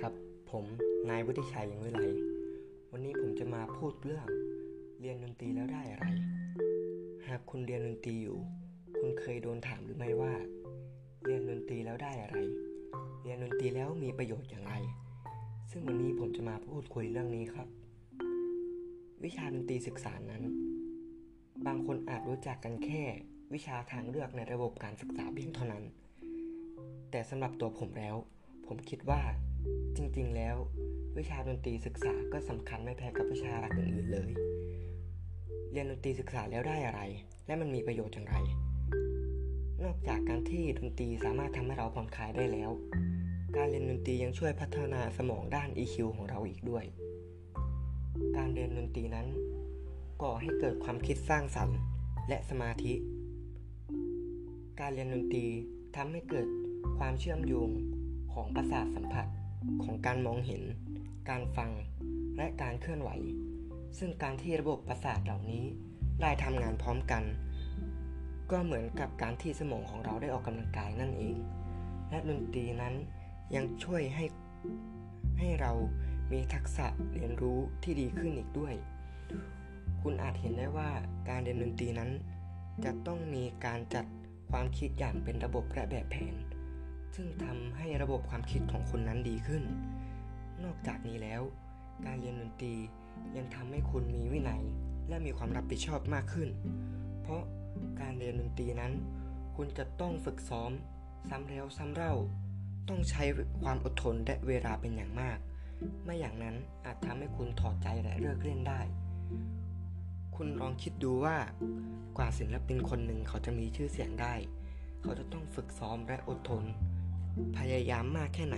ครับ ผมนายวุฒิชัยยังวิไลวันนี้ผมจะมาพูดเรื่อง เรียนดนตรีแล้วได้อะไร หากคุณเรียนดนตรีอยู่ คุณเคยโดนถามหรือไม่ว่า เรียนดนตรีแล้วได้อะไร เรียนดนตรีแล้วมีประโยชน์อย่างไร ซึ่งวันนี้ผมจะมาพูดคุยเรื่องนี้ครับ วิชาดนตรีศึกษานั้น บางคนอาจรู้จักกันแค่ วิชาทางเลือกในระบบการศึกษาเพียงเท่านั้น แต่สำหรับตัวผมแล้ว ผมคิดว่าจริงๆ แล้ว วิชาดนตรีศึกษาก็สำคัญไม่แพ้กับวิชาหลักอื่นๆเลย เรียนดนตรีศึกษาแล้วได้อะไร และมันมีประโยชน์อย่างไร นอกจากการที่ดนตรีสามารถทำให้เราผ่อนคลายได้แล้ว การเรียนดนตรียังช่วยพัฒนาสมองด้าน EQ ของเราอีกด้วย การเรียนดนตรีนั้นก่อให้เกิดความคิดสร้างสรรค์และสมาธิ การเรียนดนตรีทำให้เกิดความเชื่อมโยง ของประสาทสัมผัสของการมองเห็น การฟัง และการเคลื่อนไหว ซึ่งการที่ระบบประสาทเหล่านี้ได้ทำงานพร้อมกัน ก็เหมือนกับการที่สมองของเราได้ออกกำลังกายนั่นเอง และดนตรีนั้นยังช่วยให้ให้เรามีทักษะเรียนรู้ที่ดีขึ้นอีกด้วย คุณอาจเห็นได้ว่าการเรียนดนตรีนั้น จะต้องมีการจัดความคิดอย่างเป็นระบบและแบบแผน ซึ่งทำให้ระบบความคิดของคนนั้นดีขึ้น นอกจากนี้แล้ว การเรียนดนตรียังทำให้คุณมีวินัยและมีความรับผิดชอบมากขึ้น เพราะการเรียนดนตรีนั้น คุณจะต้องฝึกซ้อม ซ้ำแล้วซ้ำเล่า ต้องใช้ความอดทนและเวลาเป็นอย่างมาก ไม่อย่างนั้นอาจทำให้คุณถอดใจและเลิกเล่นได้ คุณลองคิดดูว่ากว่าศิลปินคนหนึ่งเขาจะมีชื่อเสียงได้ เขาจะต้องฝึกซ้อมและอดทน พยายามมากแค่ไหน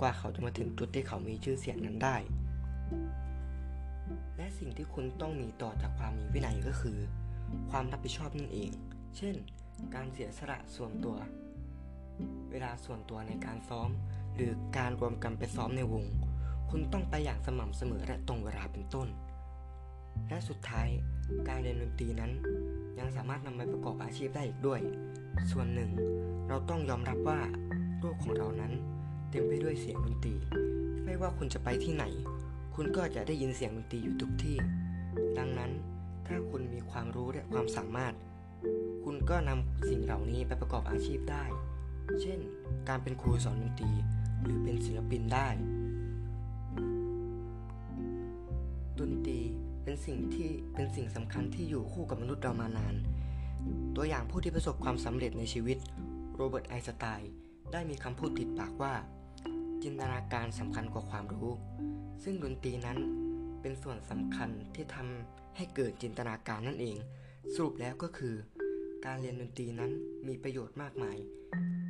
กว่าเขาจะมาถึงจุดที่เขามีชื่อเสียงนั้นได้ และสิ่งที่คุณต้องมีต่อจากความมีวินัยก็คือ ความรับผิดชอบนั่นเอง เช่น การเสียสละส่วนตัว เวลาส่วนตัวในการซ้อม หรือการรวมกันไปซ้อมในวง คุณต้องไปอย่างสม่ำเสมอและตรงเวลาเป็นต้น และสุดท้ายการเรียนดนตรีนั้น ยังสามารถนำไปประกอบอาชีพได้อีกด้วย ส่วนหนึ่ง เราต้องยอมรับว่า โลกของเรานั้น เต็มไปด้วยเสียงดนตรี ไม่ว่าคุณจะไปที่ไหน คุณก็จะได้ยินเสียงดนตรีอยู่ทุกที่ ดังนั้นถ้าคุณมีความรู้และความสามารถ คุณก็นำสิ่งเหล่านี้ไปประกอบอาชีพได้ เช่น การเป็นครูสอนดนตรี หรือเป็นศิลปินได้ ดนตรีเป็นสิ่งที่เป็นสิ่งสำคัญที่อยู่คู่กับมนุษย์เรามานาน ตัวอย่างผู้ที่ประสบความสำเร็จในชีวิต โรเบิร์ตไอน์สไตน์ ได้มีคำพูดติดปากว่า จินตนาการสำคัญกว่าความรู้ ซึ่งดนตรีนั้นเป็นส่วนสำคัญที่ทำให้เกิดจินตนาการนั่นเอง สรุปแล้วก็คือ การเรียนดนตรีนั้นมีประโยชน์มากมาย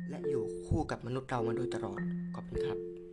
และอยู่คู่กับมนุษย์เรามาโดยตลอดขอบคุณครับ